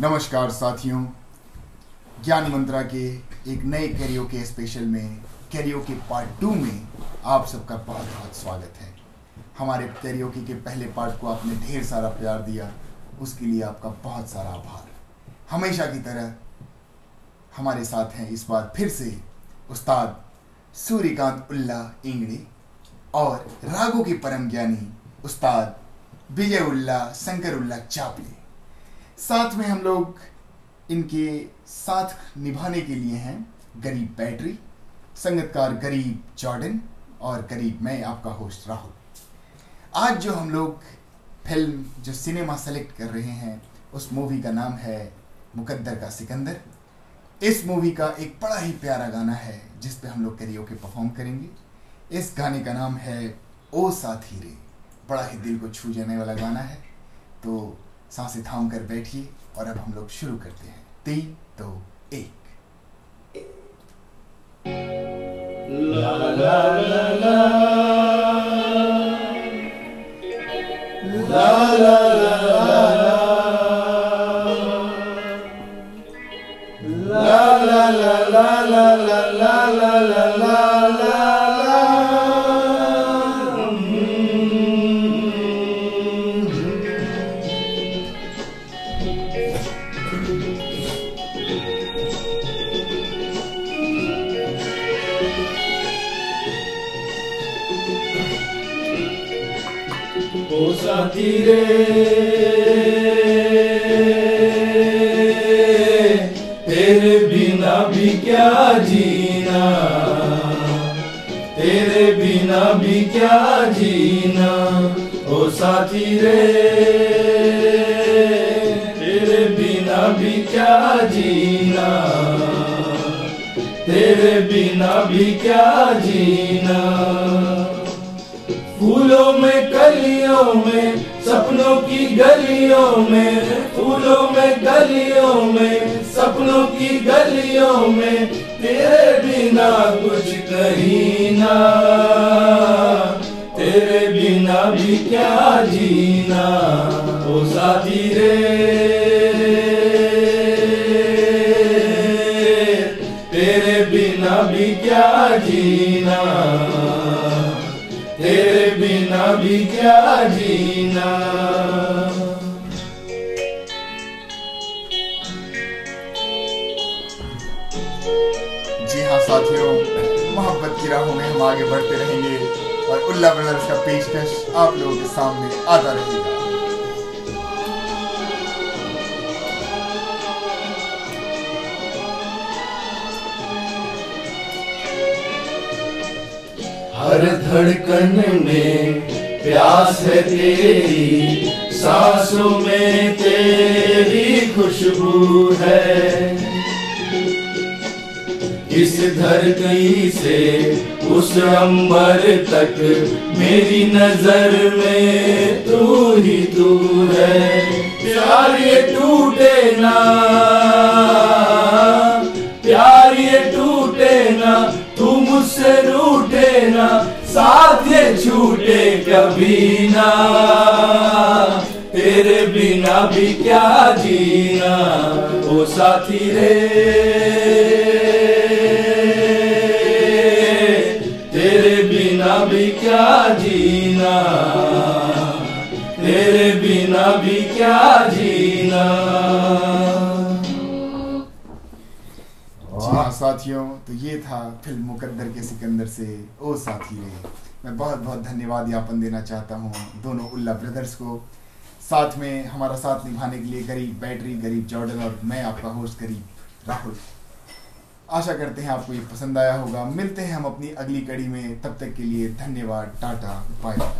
नमस्कार साथियों, ज्ञान मंत्रा के एक नए कैरियो के स्पेशल में, कैरियो के पार्ट टू में आप सबका बहुत बहुत स्वागत है। हमारे कैरियो के पहले पार्ट को आपने ढेर सारा प्यार दिया, उसके लिए आपका बहुत सारा आभार। हमेशा की तरह हमारे साथ हैं इस बार फिर से उस्ताद सूर्यकांत उल्ला इंगड़े और रागों के परम ज्ञानी उस्ताद विजय उल्ला, शंकर उल्ला चापले। साथ में हम लोग इनके साथ निभाने के लिए हैं गरीब बैटरी, संगतकार गरीब जॉर्डन और गरीब मैं, आपका होस्ट राहुल। आज जो हम लोग फ़िल्म, जो सिनेमा सेलेक्ट कर रहे हैं, उस मूवी का नाम है मुकद्दर का सिकंदर। इस मूवी का एक बड़ा ही प्यारा गाना है, जिस पे हम लोग करियो के परफॉर्म करेंगे। इस गाने का नाम है ओ साथी रे। बड़ा ही दिल को छू जाने वाला गाना है। तो साँसें थाम कर बैठिए और अब हम लोग शुरू करते हैं। तीन, दो, एक। ला ला ला ला। ला la रे तेरे बिना भी क्या जीना तेरे बिना भी क्या जीना ओ साथी रे तेरे बिना भी क्या जीना? तेरे बिना भी क्या जीना? फूलों में, कलियों में, सपनों की गलियों में, फूलों में, गलियों में, सपनों की गलियों में, तेरे बिना कुछ कहीं ना। तेरे बिना भी क्या जीना क्या जीना? तेरे बिना भी क्या जीना? जी हाँ साथियों, मोहब्बत की राहों में हम आगे बढ़ते रहेंगे और उल्ला ब्रदर्स का पेशकश आप लोगों के सामने आता रहेगा। हर धड़कन में प्यास है तेरी, सांसों में तेरी खुशबू है। इस धरती से उस अंबर तक मेरी नज़र में तू ही तू है। मुझसे रूठे ना साथ ये छूटे कभी ना। तेरे बिना भी क्या जीना, ओ साथी रे। तेरे बिना भी क्या जीना, तेरे बिना भी क्या जीना। साथियों तो ये था फ़िल्म मुकद्दर के सिकंदर से ओ साथी रे। मैं बहुत बहुत धन्यवाद ज्ञापन देना चाहता हूँ दोनों उल्ला ब्रदर्स को। साथ में हमारा साथ निभाने के लिए गरीब बैटरी, गरीब जॉर्डन और मैं आपका होस्ट गरीब राहुल। आशा करते हैं आपको ये पसंद आया होगा। मिलते हैं हम अपनी अगली कड़ी में। तब तक के लिए धन्यवाद, टाटा बाय